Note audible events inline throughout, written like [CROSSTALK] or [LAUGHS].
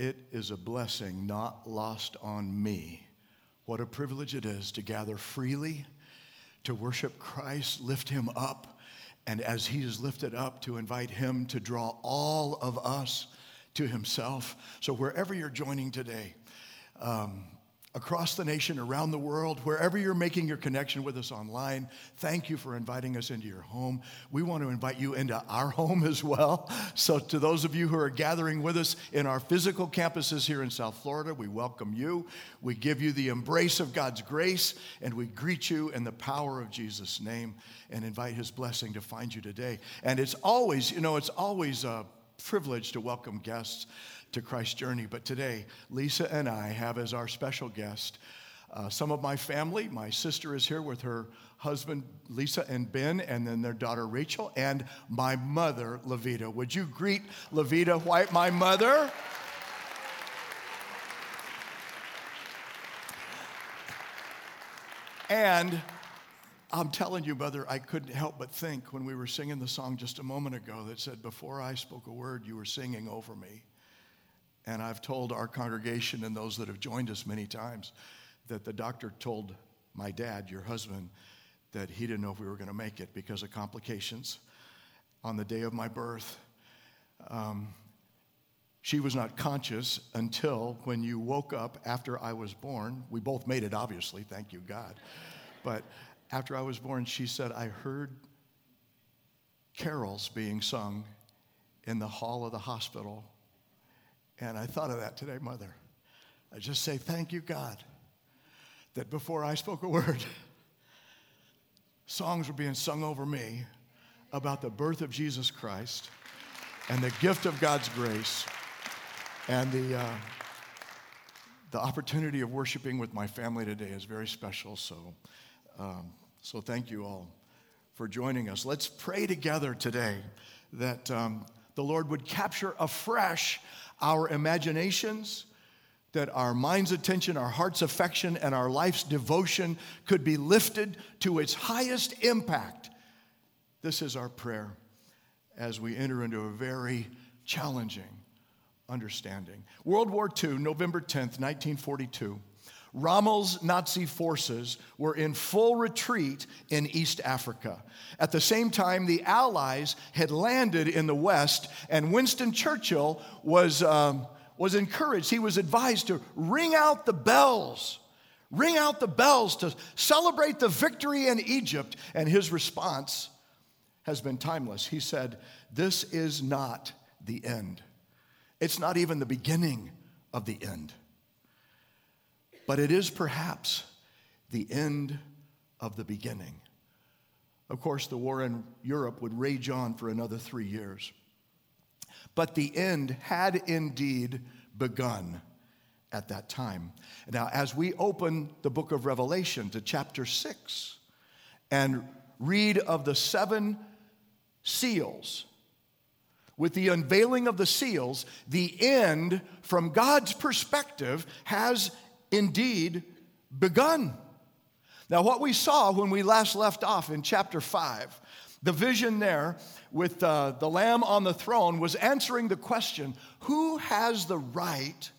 it is a blessing not lost on me. What a privilege it is to gather freely, to worship Christ, lift him up, and as he is lifted up, to invite him to draw all of us to himself. So, wherever you're joining today, um, across the nation, around the world, wherever you're making your connection with us online, thank you for inviting us into your home. We want to invite you into our home as well. So, to those of you who are gathering with us in our physical campuses here in South Florida, we welcome you. We give you the embrace of God's grace, and we greet you in the power of Jesus' name and invite his blessing to find you today. And it's always, you know, it's always a privilege to welcome guests to Christ's journey. But today, Lisa and I have as our special guest uh, some of my family. My sister is here with her husband, Lisa and Ben, and then their daughter, Rachel, and my mother, Levita. Would you greet Levita White, my mother? And I'm telling you, brother, I couldn't help but think when we were singing the song just a moment ago that said, Before I spoke a word, you were singing over me. And I've told our congregation and those that have joined us many times that the doctor told my dad, your husband, that he didn't know if we were going to make it because of complications. On the day of my birth, um, she was not conscious until when you woke up after I was born. We both made it, obviously, thank you, God. But after I was born, she said, I heard carols being sung in the hall of the hospital and I thought of that today, Mother. I just say, Thank you, God, that before I spoke a word, [LAUGHS] songs were being sung over me about the birth of Jesus Christ and the gift of God's grace and the, uh, the opportunity of worshiping with my family today is very special. So, um, so thank you all for joining us. Let's pray together today that um, the Lord would capture afresh our imaginations, that our mind's attention, our heart's affection, and our life's devotion could be lifted to its highest impact. This is our prayer as we enter into a very challenging understanding. World War II, November 10th, 1942. Rommel's Nazi forces were in full retreat in East Africa. At the same time, the Allies had landed in the West, and Winston Churchill was, um, was encouraged. He was advised to ring out the bells, ring out the bells to celebrate the victory in Egypt. And his response has been timeless. He said, This is not the end, it's not even the beginning of the end but it is perhaps the end of the beginning. Of course, the war in Europe would rage on for another three years. But the end had indeed begun at that time. Now, as we open the book of Revelation to chapter 6 and read of the seven seals, with the unveiling of the seals, the end, from God's perspective, has indeed begun. Now, what we saw when we last left off in chapter 5, the vision there with uh, the Lamb on the throne was answering the question who has the right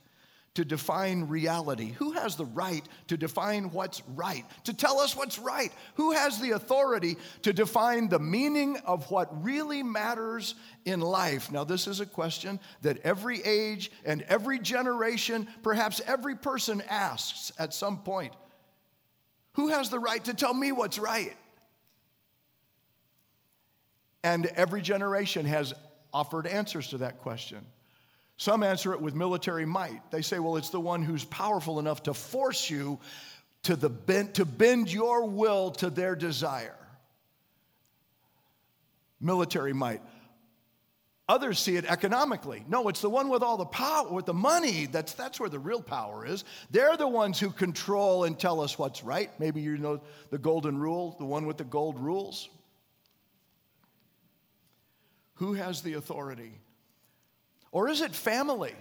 to define reality? Who has the right to define what's right? To tell us what's right? Who has the authority to define the meaning of what really matters in life? Now, this is a question that every age and every generation, perhaps every person asks at some point. Who has the right to tell me what's right? And every generation has offered answers to that question. Some answer it with military might. They say, well, it's the one who's powerful enough to force you to, the bend, to bend your will to their desire. Military might. Others see it economically. No, it's the one with all the power, with the money. That's, that's where the real power is. They're the ones who control and tell us what's right. Maybe you know the golden rule, the one with the gold rules. Who has the authority or is it family?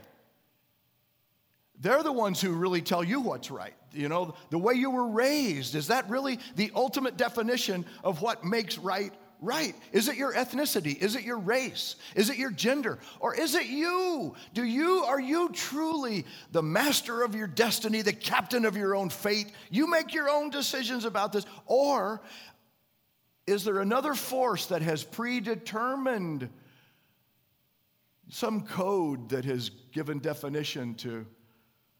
They're the ones who really tell you what's right. You know, the way you were raised, is that really the ultimate definition of what makes right, right? Is it your ethnicity? Is it your race? Is it your gender? Or is it you? Do you are you truly the master of your destiny, the captain of your own fate? You make your own decisions about this or is there another force that has predetermined some code that has given definition to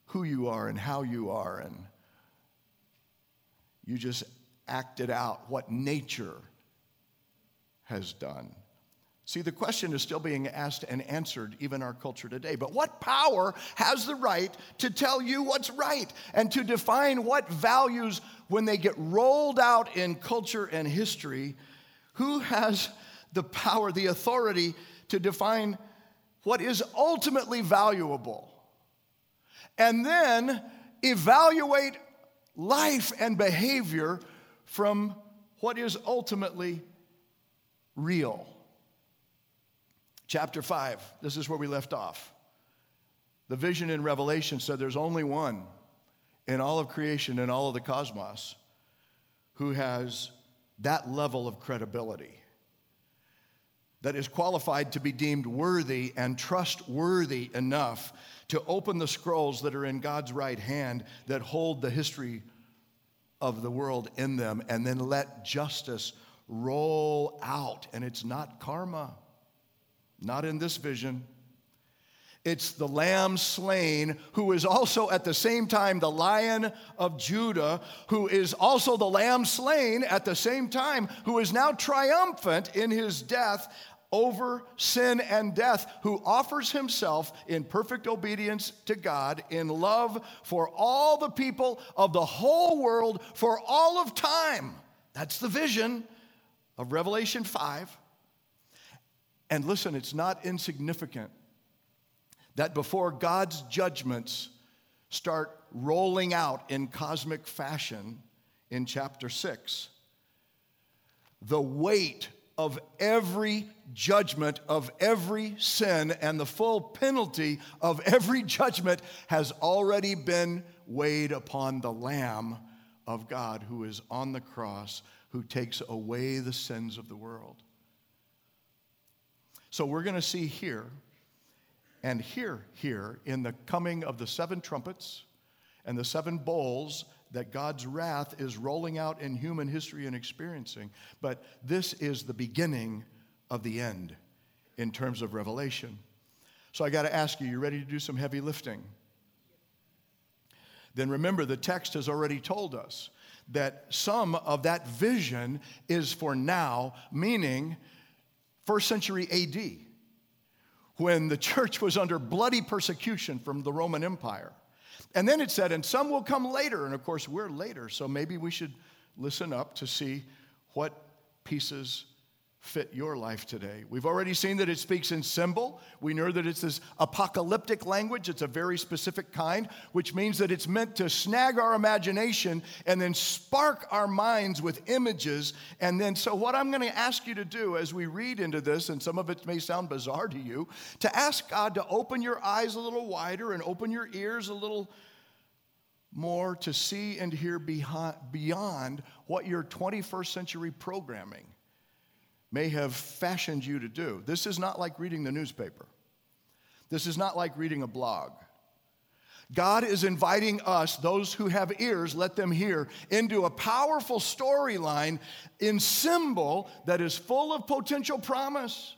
who you are and how you are and you just acted out what nature has done. See, the question is still being asked and answered even our culture today. But what power has the right to tell you what's right and to define what values, when they get rolled out in culture and history, who has the power, the authority to define what is ultimately valuable? And then evaluate life and behavior from what is ultimately real. Chapter 5, this is where we left off. The vision in Revelation said there's only one in all of creation and all of the cosmos who has that level of credibility that is qualified to be deemed worthy and trustworthy enough to open the scrolls that are in God's right hand that hold the history of the world in them and then let justice roll out. And it's not karma, not in this vision. It's the lamb slain, who is also at the same time the lion of Judah, who is also the lamb slain at the same time, who is now triumphant in his death over sin and death, who offers himself in perfect obedience to God, in love for all the people of the whole world for all of time. That's the vision of Revelation 5. And listen, it's not insignificant that before God's judgments start rolling out in cosmic fashion in chapter 6, the weight of every judgment of every sin and the full penalty of every [LAUGHS] judgment has already been weighed upon the Lamb of God who is on the cross, who takes away the sins of the world. So we're going to see here and here, here in the coming of the seven trumpets and the seven bowls that God's wrath is rolling out in human history and experiencing. But this is the beginning of the end in terms of revelation. So I got to ask you, you ready to do some heavy lifting? Then remember, the text has already told us that some of that vision is for now, meaning first century AD, when the [LAUGHS] church was under bloody persecution from the Roman Empire. And then it said, and some will come later. And of course, we're later, so maybe we should listen up to see what pieces fit your life today. We've already seen that it speaks in symbol. We know that it's this apocalyptic language. It's a very specific kind, which means that it's meant to snag our imagination and then spark our minds with images. And then, so what I'm going to ask you to do as we read into this, and some of it may sound bizarre to you, to ask God to open your eyes a little wider and open your ears a little more to see and hear beyond what your 21st century programming may have fashioned you to do. This is not like reading the newspaper, this is not like reading a blog. God is inviting us, those who have ears, let them hear, into a powerful storyline in symbol that is full of potential promise.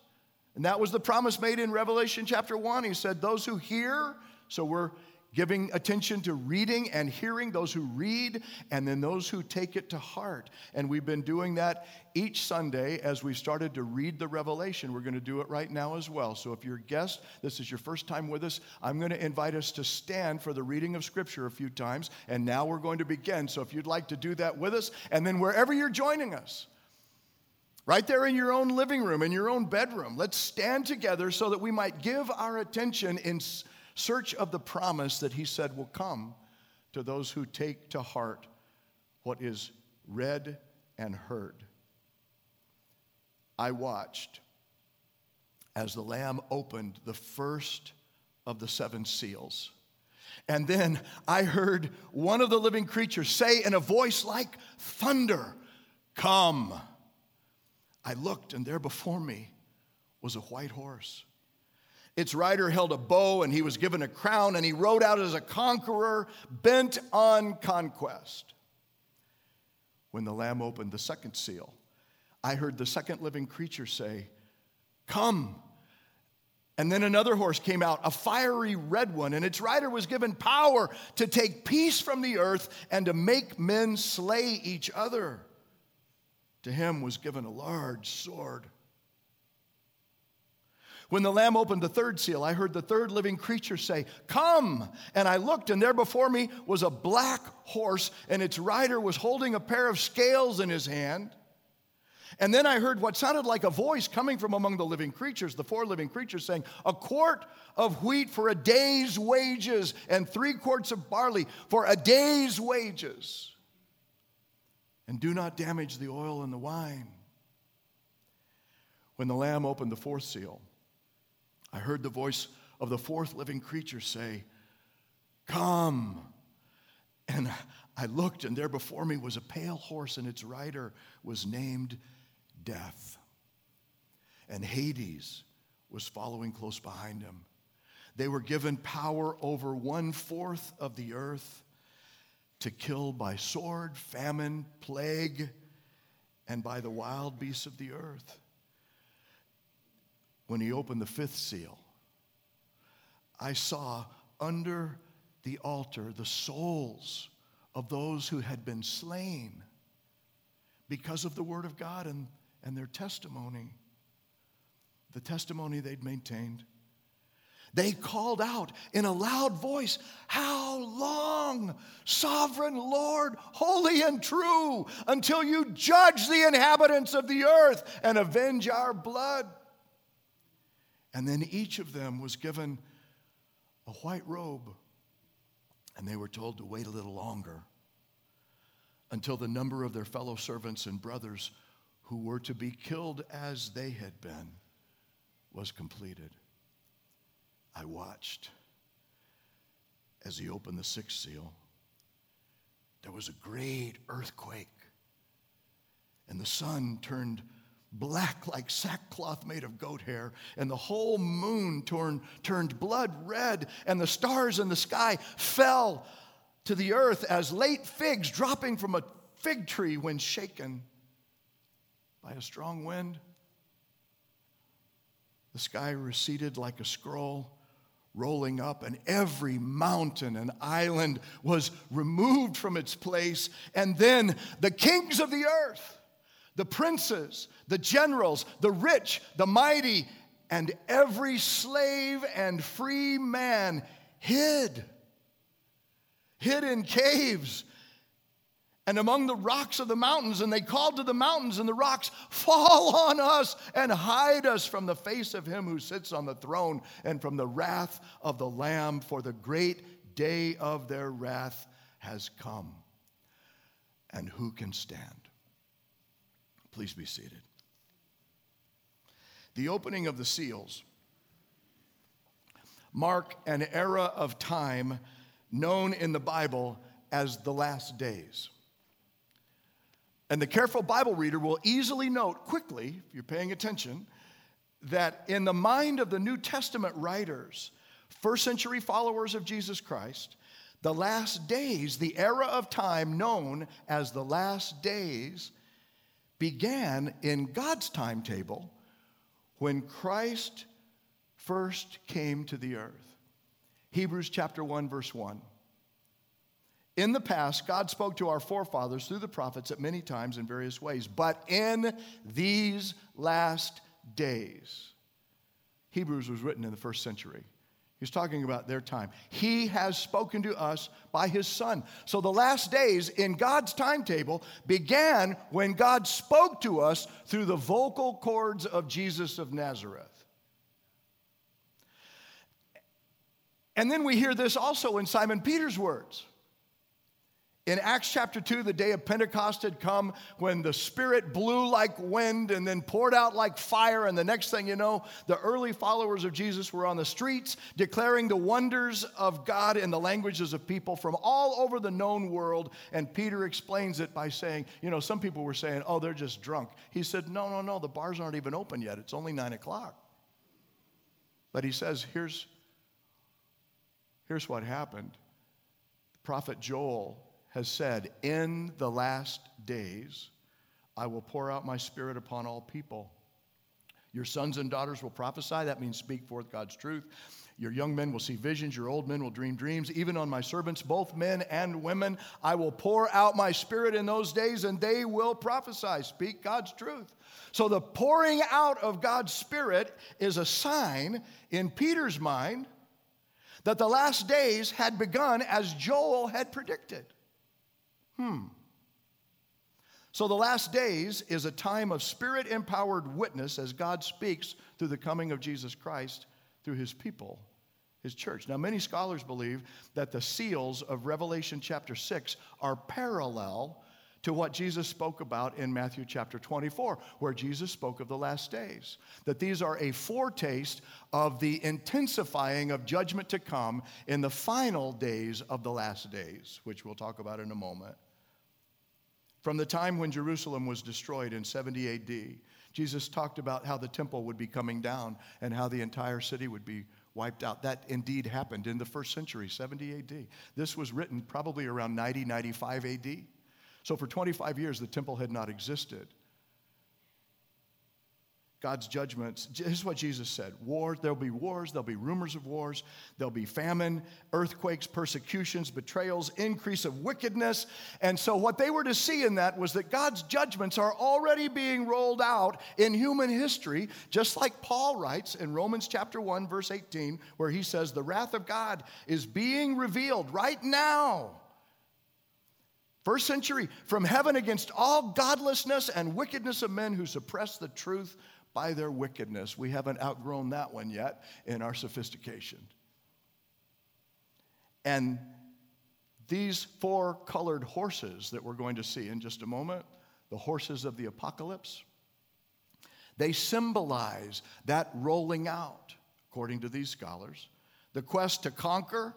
And that was the promise made in Revelation chapter 1. He said, Those who hear, so we're giving attention to reading and hearing, those who read, and then those who take it to heart. And we've been doing that each Sunday as we started to read the Revelation. We're going to do it right now as well. So if you're a guest, this is your first time with us, I'm going to invite us to stand for the reading of Scripture a few times. And now we're going to begin. So if you'd like to do that with us, and then wherever you're joining us, Right there in your own living room, in your own bedroom. Let's stand together so that we might give our attention in search of the promise that he said will come to those who take to heart what is read and heard. I watched as the Lamb opened the first of the seven seals. And then I heard one of the living creatures say in a voice like thunder, Come. I looked, and there before me was a white horse. Its rider held a bow, and he was given a crown, and he rode out as a conqueror bent on conquest. When the Lamb opened the second seal, I heard the second living creature say, Come. And then another horse came out, a fiery red one, and its rider was given power to take peace from the earth and to make men slay each other. To him was given a large sword. When the Lamb opened the third seal, I heard the third living creature say, Come! And I looked, and there before me was a black horse, and its rider was holding a pair of scales in his hand. And then I heard what sounded like a voice coming from among the living creatures, the four living creatures, saying, A quart of wheat for a day's wages, and three quarts of barley for a day's wages. And do not damage the oil and the wine. When the Lamb opened the fourth seal, I heard the voice of the fourth living creature say, Come. And I looked, and there before me was a pale horse, and its rider was named Death. And Hades was following close behind him. They were given power over one fourth of the earth to kill by sword, famine, plague, and by the wild beasts of the earth when he opened the fifth seal, I saw under the altar the souls of those who had been slain because of the word of God and, and their testimony, the testimony they'd maintained. They called out in a loud voice, How long, sovereign Lord, holy and true, until you judge the inhabitants of the earth and avenge our blood? And then each of them was given a white robe, and they were told to wait a little longer until the number of their fellow servants and brothers who were to be killed as they had been was completed. I watched as he opened the sixth seal. There was a great earthquake, and the sun turned black like sackcloth made of goat hair, and the whole moon torn, turned blood red, and the stars in the sky fell to the earth as late figs dropping from a fig tree when shaken by a strong wind. The sky receded like a scroll rolling up, and every mountain and island was removed from its place. And then the kings of the earth the princes, the generals, the rich, the mighty, and every slave and free man hid, hid in caves and among the rocks of the mountains. And they called to the mountains and the rocks, Fall [LAUGHS] on us and hide us from the face of him who sits on the throne and from the wrath of the Lamb, for the great day of their wrath has come. And who can stand? Please be seated. The opening of the seals mark an era of time known in the Bible as the last days. And the careful Bible reader will easily note quickly, if you're paying attention, that in the mind of the New Testament writers, first century followers of Jesus Christ, the last days, the era of time known as the last days, began in God's timetable when Christ first came to the earth. Hebrews chapter 1, verse 1. In the past, God spoke to our forefathers through the prophets at many times in various ways, but in these last days, Hebrews was written in the first century. He's talking about their time. He has spoken to us by his son. So the last days in God's timetable began when God spoke to us through the vocal cords of Jesus of Nazareth. And then we hear this also in Simon Peter's words. In Acts chapter 2, the day of Pentecost had come when the Spirit blew like wind and then poured out like fire. And the next thing you know, the early followers of Jesus were on the streets declaring the wonders of God in the languages of people from all over the known world. And Peter explains it by saying, you know, some people were saying, oh, they're just drunk. He said, no, no, no, the bars aren't even open yet. It's only nine o'clock. But he says, here's, here's what happened. Prophet Joel has said, In the last days, I will pour out my spirit upon all people. Your sons and daughters will prophesy. That means speak forth God's truth. Your young men will see visions. Your old men will dream dreams. Even on my servants, both men and women, I will pour out my spirit in those days and they will prophesy. Speak God's truth. So the pouring out of God's spirit is a sign in Peter's mind that the last days had begun as Joel had predicted. Hmm. So, the last days is a time of spirit empowered witness as God speaks through the coming of Jesus Christ through his people, his church. Now, many scholars believe that the seals of Revelation chapter 6 are parallel to what Jesus spoke about in Matthew chapter 24, where Jesus spoke of the last days. That these are a foretaste of the intensifying of judgment to come in the final days of the last days, which we'll talk about in a moment. From the time when Jerusalem was destroyed in 70 AD, Jesus talked about how the temple would be coming down and how the entire city would be wiped out. That indeed happened in the first century, 70 AD. This was written probably around 90, 95 AD. So for 25 years, the temple had not existed. God's judgments. This is what Jesus said War, there'll be wars, there'll be rumors of wars, there'll be famine, earthquakes, persecutions, betrayals, increase of wickedness. And so, what they were to see in that was that God's judgments are already being rolled out in human history, just like Paul writes in Romans chapter 1, verse 18, where he says, The wrath of God is being revealed right now. First century, from heaven against all godlessness and wickedness of men who suppress the truth by their wickedness. We haven't outgrown that one yet in our sophistication. And these four colored horses that we're going to see in just a moment, the horses of the apocalypse, they symbolize that rolling out, according to these scholars, the quest to conquer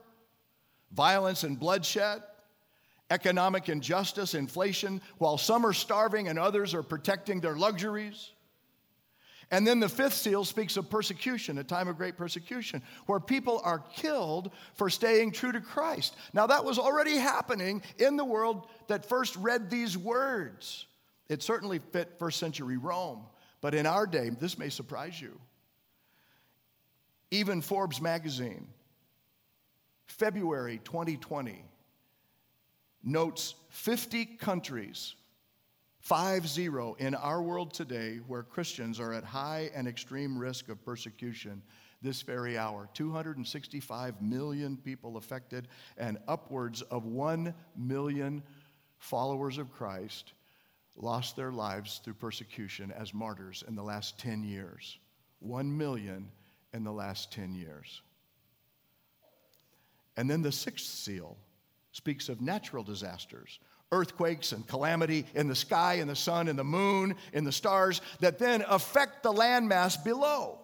violence and bloodshed, economic injustice, inflation, while some are starving and others are protecting their luxuries. And then the fifth seal speaks of persecution, a time of great persecution, where people are killed for staying true to Christ. Now, that was already happening in the world that first read these words. It certainly fit first century Rome, but in our day, this may surprise you. Even Forbes magazine, February 2020, notes 50 countries Five zero in our world today, where Christians are at high and extreme risk of persecution this very hour. 265 million people affected, and upwards of 1 million followers of Christ lost their lives through persecution as martyrs in the last 10 years. 1 million in the last 10 years. And then the sixth seal speaks of natural disasters earthquakes and calamity in the sky, in the sun, in the moon, in the stars that then affect the landmass below.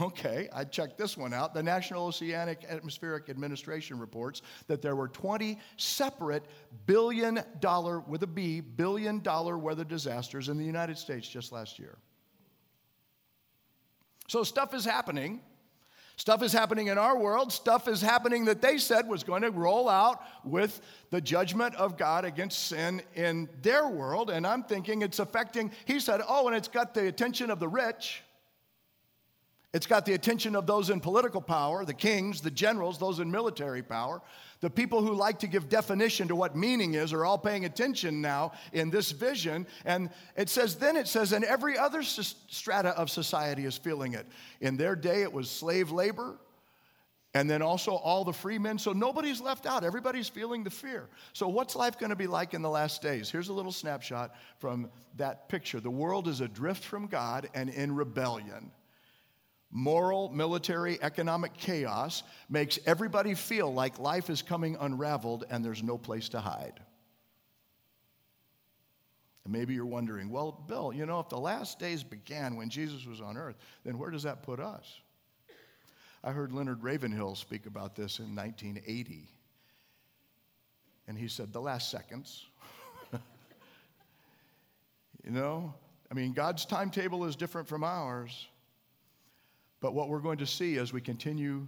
Okay, I checked this one out. The National Oceanic Atmospheric Administration reports that there were 20 separate billion dollar, with a B, billion dollar weather disasters in the United States just last year. So stuff is happening Stuff is happening in our world. Stuff is happening that they said was going to roll out with the judgment of God against sin in their world. And I'm thinking it's affecting, he said, oh, and it's got the attention of the rich. It's got the attention of those in political power, the kings, the generals, those in military power. The people who like to give definition to what meaning is are all paying attention now in this vision. And it says, then it says, and every other strata of society is feeling it. In their day, it was slave labor, and then also all the free men. So nobody's left out. Everybody's feeling the fear. So, what's life going to be like in the last days? Here's a little snapshot from that picture. The world is adrift from God and in rebellion. Moral, military, economic chaos makes everybody feel like life is coming unraveled and there's no place to hide. And maybe you're wondering, well, Bill, you know, if the last days began when Jesus was on earth, then where does that put us? I heard Leonard Ravenhill speak about this in 1980. And he said, the last seconds. [LAUGHS] you know, I mean, God's timetable is different from ours. But what we're going to see as we continue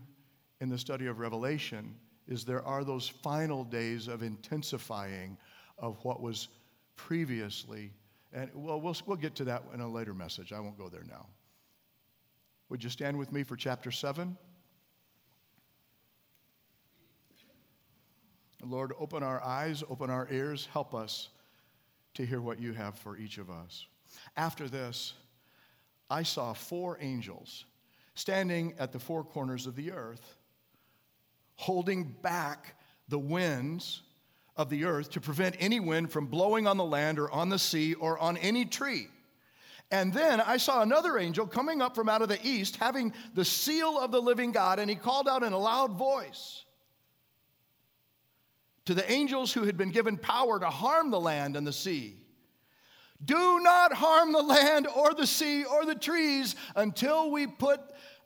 in the study of Revelation is there are those final days of intensifying of what was previously. And well, we'll, we'll get to that in a later message. I won't go there now. Would you stand with me for chapter 7? Lord, open our eyes, open our ears, help us to hear what you have for each of us. After this, I saw four angels standing at the four corners of the earth, holding back the winds of the earth to prevent any wind from blowing on the land or on the sea or on any tree. And then I saw another angel coming up from out of the east, having the seal of the living God, and he called out in a loud voice to the angels who had been given power to harm the land and the sea Do not harm the land or the sea or the trees until we put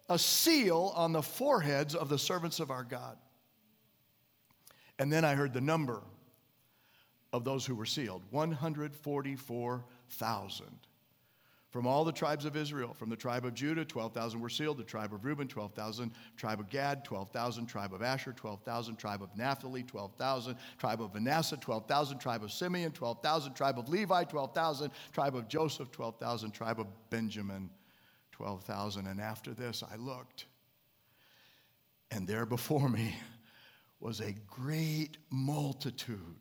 a seal on the foreheads of the servants of our God. And then I heard the number of those who were sealed 144,000. From all the tribes of Israel, from the tribe of Judah, 12,000 were sealed. The tribe of Reuben, 12,000. Tribe of Gad, 12,000. Tribe of Asher, 12,000. Tribe of Naphtali, 12,000. Tribe of Manasseh, 12,000. Tribe of Simeon, 12,000. Tribe of Levi, 12,000. Tribe of Joseph, 12,000. Tribe of Benjamin, 12,000. And after this, I looked, and there before me was a great multitude.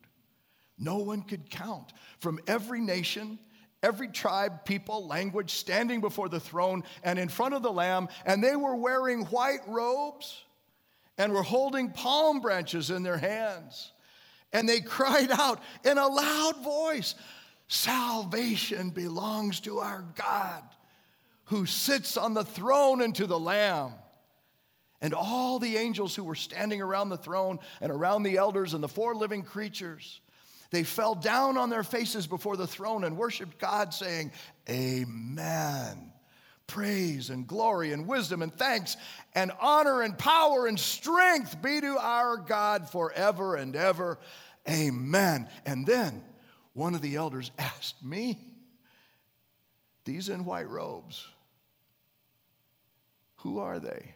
No one could count from every nation every tribe, people, language standing before the throne and in front of the Lamb, and they were wearing white robes and were holding palm branches in their hands. And they cried out in a loud voice Salvation belongs to our God who sits on the throne and to the Lamb. And all the angels who were standing around the throne and around the elders and the four living creatures, they fell down on their faces before the throne and worshiped God, saying, Amen. Praise and glory and wisdom and thanks and honor and power and strength be to our God forever and ever. Amen. And then one of the elders [LAUGHS] asked me, These in white robes, who are they?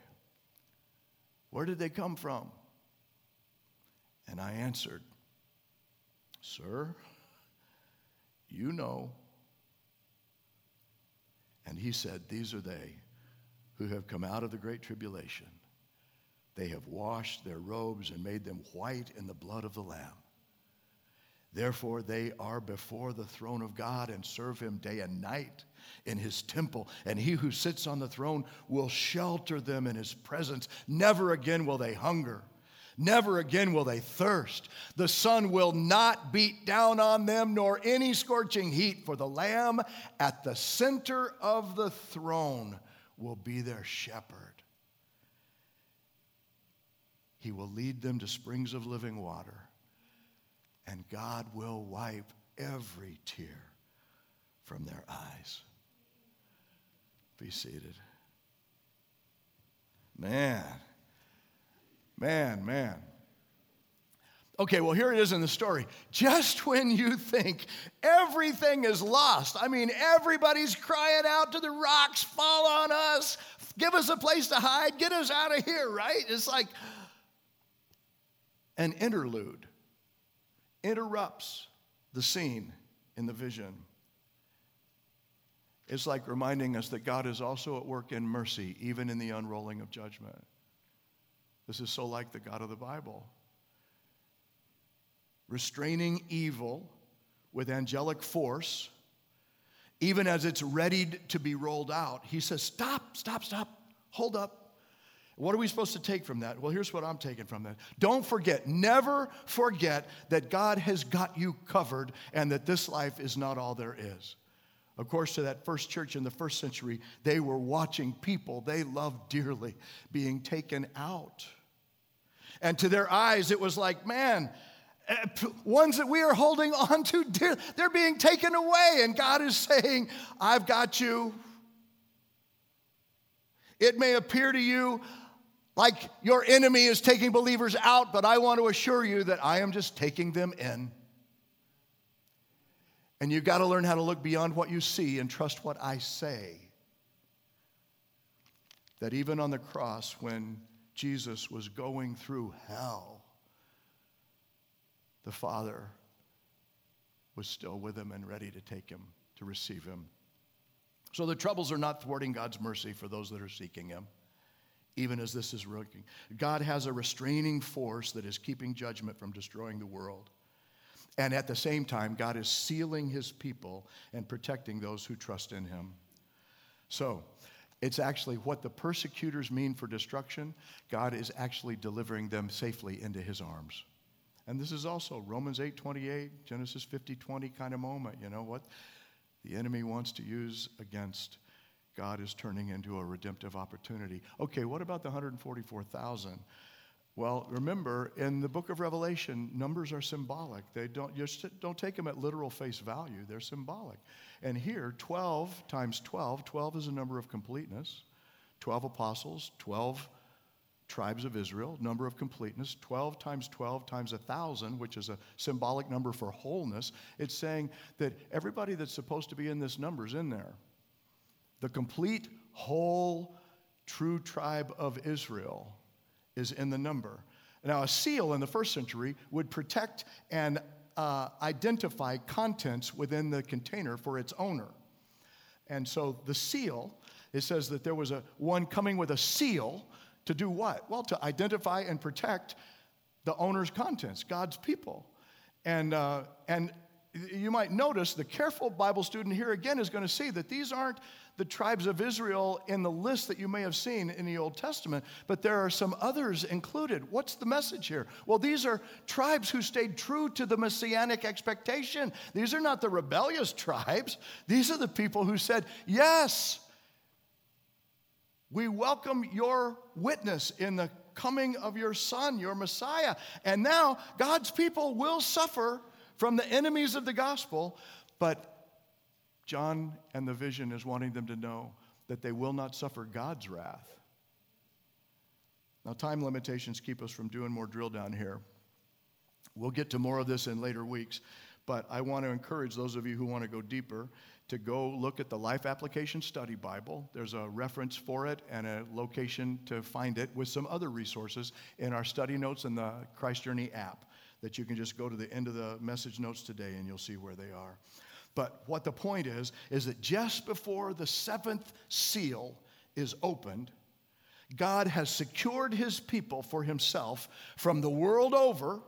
Where did they come from? And I answered, Sir, you know. And he said, These are they who have come out of the great tribulation. They have washed their robes and made them white in the blood of the Lamb. Therefore, they are before the throne of God and serve him day and night in his temple. And he who sits on the throne will shelter them in his presence. Never again will they hunger. Never again will they thirst. The sun will not beat down on them, nor any scorching heat, for the Lamb at the center of the throne will be their shepherd. He will lead them to springs of living water and God will wipe every tear from their eyes. Be seated. Man, man, man. Okay, well, here it is in the story. Just when you think everything is lost, I mean, everybody's crying out to the rocks, fall on us, give us a place to hide, get us out of here, right? It's like an interlude interrupts the scene in the vision. It's like reminding us that God is also at work in mercy, even in the unrolling of judgment. This is so like the God of the Bible. Restraining evil with angelic force, even as it's readied to be rolled out, he says, Stop, stop, stop, hold up. What are we supposed to take from that? Well, here's what I'm taking from that. Don't forget, never forget that God has got you covered and that this life is not all there is. Of course, to that first church in the first century, they were watching people they loved dearly being taken out. And to their eyes, it was like, man, eh, ones that we are holding [LAUGHS] on to, they're being taken away. And God is saying, I've got you. It may appear to you like your enemy is taking believers out, but I want to assure you that I am just taking them in. And you've got to learn how to look beyond what you see and trust what I say. That even on the cross, when Jesus was going through hell, the Father was still with him and ready to take him, to receive him. So the troubles are not thwarting God's mercy for those that are seeking him, even as this is working. God has a restraining force that is keeping judgment from destroying the world. And at the same time, God is sealing his people and protecting those who trust in him. So, it's actually what the persecutors mean for destruction, God is actually delivering them safely into his arms. And this is also Romans 8 28, Genesis 50 20 kind of moment. You know what the enemy wants to use against God is turning into a redemptive opportunity. Okay, what about the 144,000? Well, remember, in the book of Revelation, numbers are symbolic. They don't, don't take them at literal face value, they're symbolic. And here, 12 times 12, 12 is a number of completeness. 12 apostles, 12 tribes of Israel, number of completeness, 12 times 12 times a 1,000, which is a symbolic number for wholeness. It's saying that everybody that's supposed to be in this number is in there. The complete, whole, true tribe of Israel is in the number. Now, a seal in the first century would protect and uh, identify contents within the container for its owner. And so the seal, it says that there was a one coming with a seal to do what? Well, to identify and protect the owner's contents, God's people. And, uh, and you might notice the careful Bible student here again is going to see that these aren't the tribes of Israel in the list that you may have seen in the Old Testament, but there are some others included. What's the message here? Well, these are tribes who stayed true to the messianic expectation. These are not the rebellious tribes, these are the people who said, Yes, we welcome your witness in the coming of your son, your Messiah. And now God's people will suffer from the enemies of the gospel, but John and the vision is wanting them to know that they will not suffer God's wrath. Now, time limitations keep us from doing more drill down here. We'll get to more of this in later weeks, but I want to encourage those of you who want to go deeper to go look at the Life Application Study Bible. There's a reference for it and a location to find it with some other resources in our study notes in the Christ Journey app that you can just go to the end of the message notes today and you'll see where they are. But what the point is, is that just before the seventh seal is opened, God has secured his people for himself from the world over.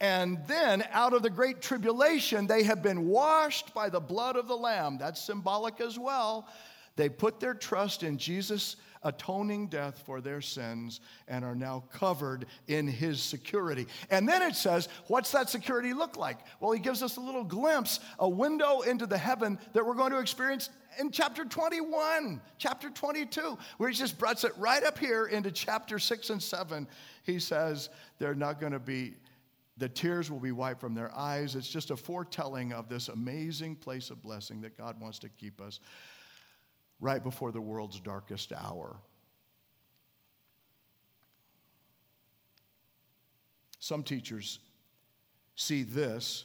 And then, out of the great tribulation, they have been washed by the blood of the Lamb. That's symbolic as well. They put their trust in Jesus' atoning death for their sins and are now covered in his security. And then it says, what's that security look like? Well, he gives us a little glimpse, a window into the heaven that we're going to experience in chapter 21, chapter 22, where he just brings it right up here into chapter 6 and 7. He says, they're not going to be the tears will be wiped from their eyes. It's just a foretelling of this amazing place of blessing that God wants to keep us right before the world's darkest hour. Some teachers see this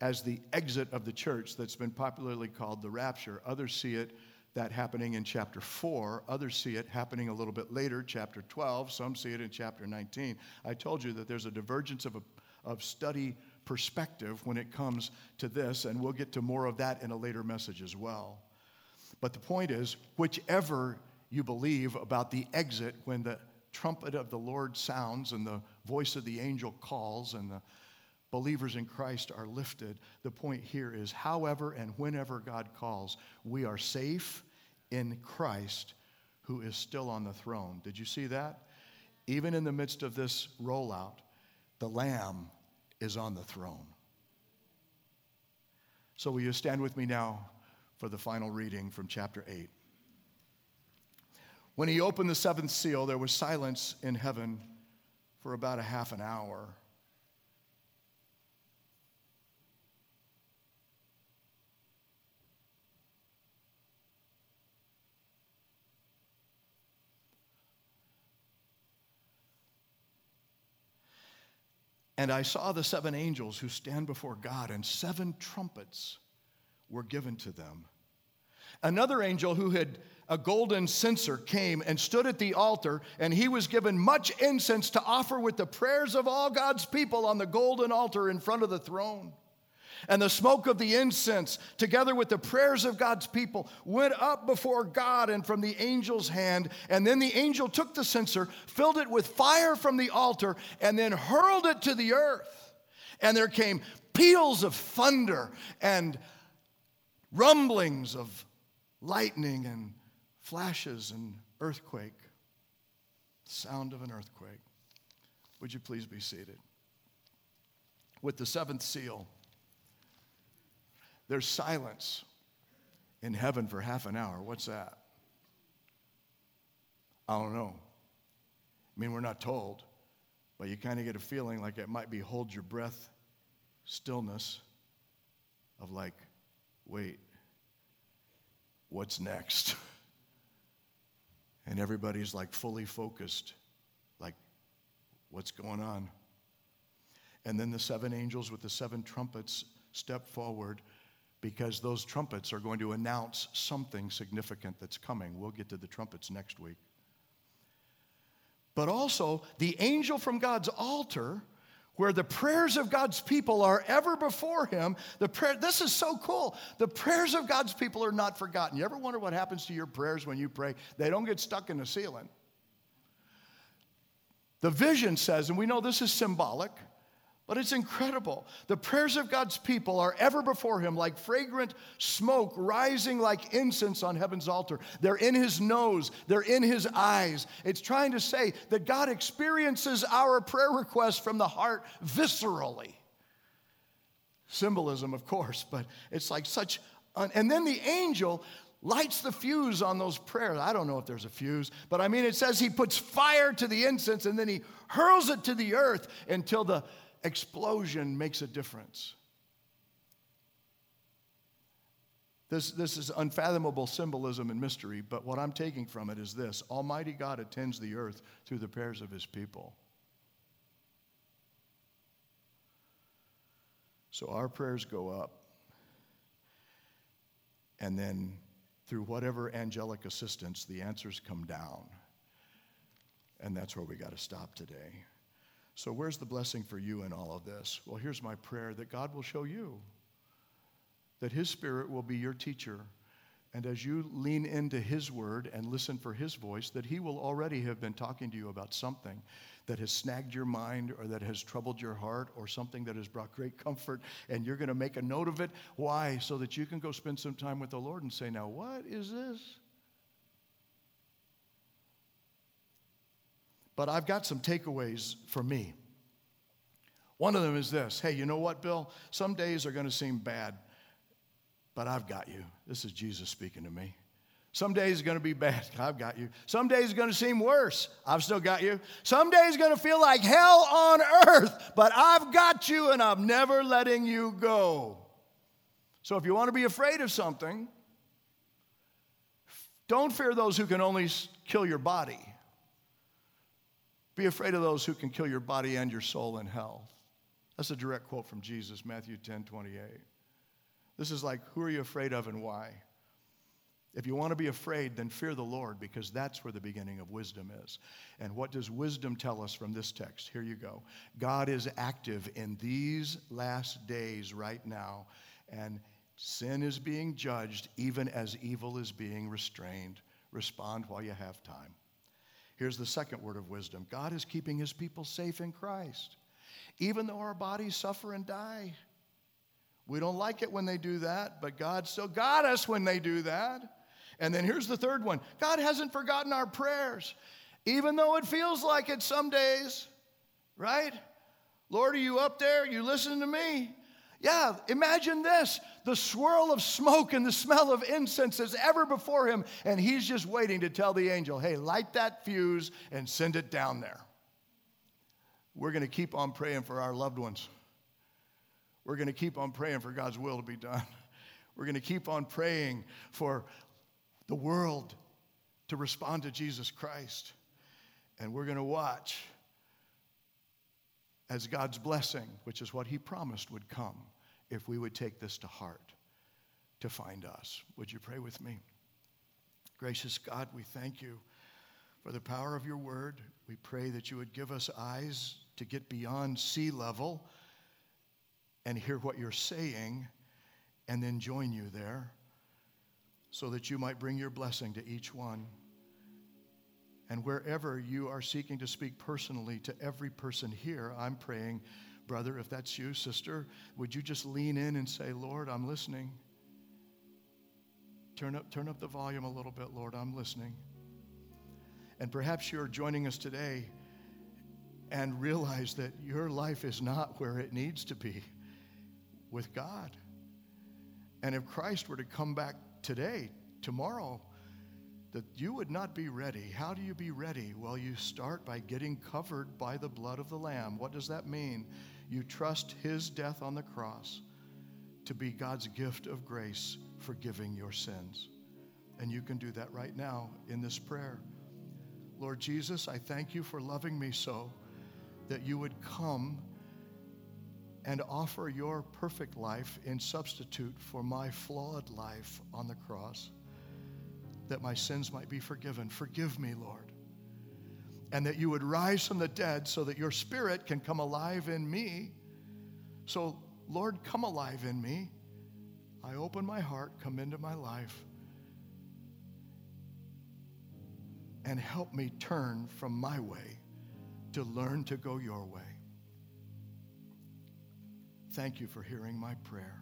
as the exit of the church that's been popularly called the rapture. Others see it that happening in chapter 4. Others see it happening a little bit later, chapter 12. Some see it in chapter 19. I told you that there's a divergence of, a, of study perspective when it comes to this, and we'll get to more of that in a later message as well. But the point is, whichever you believe about the exit when the trumpet of the Lord sounds and the voice of the angel calls and the believers in Christ are lifted, the point here is, however and whenever God calls, we are safe in Christ who is still on the throne. Did you see that? Even in the midst of this rollout, the Lamb is on the throne. So, will you stand with me now for the final reading from chapter 8? When he opened the seventh seal, there was silence in heaven for about a half an hour. And I saw the seven angels who stand before God, and seven trumpets were given to them. Another angel who had a golden censer came and stood at the altar, and he was given much incense to offer with the prayers of all God's people on the golden altar in front of the throne. And the smoke of the incense, together with the prayers of God's people, went up before God and from the angel's hand. And then the angel took the censer, filled it with fire from the altar, and then hurled it to the earth. And there came peals of thunder and rumblings of lightning and flashes and earthquake. Sound of an earthquake. Would you please be seated? With the seventh seal, there's silence in heaven for half an hour. What's that? I don't know. I mean, we're not told, but you kind of get a feeling like it might be hold your breath stillness of like, wait, what's next? and everybody's like fully focused, like, what's going on? And then the seven angels with the seven trumpets step forward because those trumpets are going to announce something significant that's coming. We'll get to the trumpets next week. But also, the angel from God's altar, where the prayers of God's people are ever before him. The prayer, this is so cool. The prayers of God's people are not forgotten. You ever wonder what happens to your prayers when you pray? They don't get stuck in the ceiling. The vision says, and we know this is symbolic, but it's incredible. The prayers of God's people are ever before Him like fragrant smoke rising like incense on heaven's altar. They're in His nose, they're in His eyes. It's trying to say that God experiences our prayer requests from the heart viscerally. Symbolism, of course, but it's like such. Un- and then the angel lights the fuse on those prayers. I don't know if there's a fuse, but I mean, it says he puts fire to the incense and then he hurls it to the earth until the explosion makes a difference. This, this is unfathomable symbolism and mystery, but what I'm taking from it is this Almighty God attends the earth through the prayers of his people. So our prayers go up, and then through whatever angelic assistance, the answers come down. And that's where we got to stop today. So, where's the blessing for you in all of this? Well, here's my prayer that God will show you, that His Spirit will be your teacher. And as you lean into His word and listen for His voice, that He will already have been talking to you about something that has snagged your mind or that has troubled your heart or something that has brought great comfort. And you're going to make a note of it. Why? So that you can go spend some time with the Lord and say, Now, what is this? But I've got some takeaways for me. One of them is this hey, you know what, Bill? Some days are going to seem bad, but I've got you. This is Jesus speaking to me. Some days are going to be bad. [LAUGHS] I've got you. Some days are going to seem worse. I've still got you. Some days are going to feel like hell on earth, but I've got you and I'm never letting you go. So if you want to be afraid of something, don't fear those who can only kill your body. Be afraid of those who can kill your body and your soul in hell. That's a direct quote from Jesus, Matthew 10 28. This is like, who are you afraid of and why? If you want to be afraid, then fear the Lord because that's where the beginning of wisdom is. And what does wisdom tell us from this text? Here you go. God is active in these last days right now, and sin is being judged even as evil is being restrained. Respond while you have time. Here's the second word of wisdom God is keeping his people safe in Christ, even though our bodies suffer and die. We don't like it when they do that, but God still got us when they do that. And then here's the third one God hasn't forgotten our prayers, even though it feels like it some days, right? Lord, are you up there? You listen to me. Yeah, imagine this the swirl of smoke and the smell of incense is ever before him, and he's just waiting to tell the angel, hey, light that fuse and send it down there. We're going to keep on praying for our loved ones. We're going to keep on praying for God's will to be done. We're going to keep on praying for the world to respond to Jesus Christ. And we're going to watch as God's blessing, which is what He promised would come if we would take this to heart to find us. Would you pray with me? Gracious God, we thank you for the power of your word. We pray that you would give us eyes to get beyond sea level and hear what you're saying and then join you there so that you might bring your blessing to each one. And wherever you are seeking to speak personally to every person here, I'm praying, brother, if that's you, sister, would you just lean in and say, Lord, I'm listening. Turn up, turn up the volume a little bit, Lord, I'm listening. And perhaps you're joining us today and realize that your life is not where it needs to be with God. And if Christ were to come back today, tomorrow, that you would not be ready. How do you be ready? Well, you start by getting covered by the blood of the Lamb. What does that mean? You trust his death on the cross to be God's gift of grace, forgiving your sins. And you can do that right now in this prayer. Lord Jesus, I thank you for loving me so that you would come and offer your perfect life in substitute for my flawed life on the cross, that my sins might be forgiven. Forgive me, Lord. And that you would rise from the dead so that your spirit can come alive in me. So, Lord, come alive in me. I open my heart, come into my life, and help me turn from my way to learn to go your way. Thank you for hearing my prayer.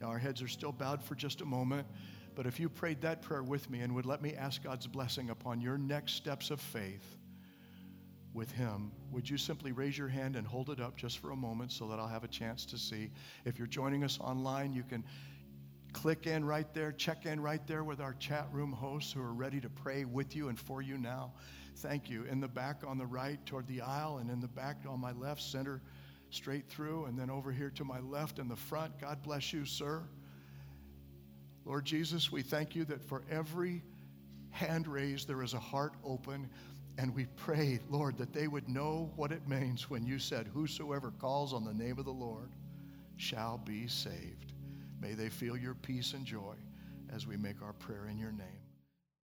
Now, our heads are still bowed for just a moment, but if you prayed that prayer with me and would let me ask God's blessing upon your next steps of faith with Him, would you simply raise your hand and hold it up just for a moment so that I'll have a chance to see? If you're joining us online, you can click in right there, check in right there with our chat room hosts who are ready to pray with you and for you now. Thank you. In the back on the right toward the aisle, and in the back on my left, center straight through, and then over here to my left in the front. God bless you, sir. Lord Jesus, we thank you that for every hand raised, there is a heart open. And we pray, Lord, that they would know what it means when you said, Whosoever calls on the name of the Lord shall be saved. May they feel your peace and joy as we make our prayer in your name.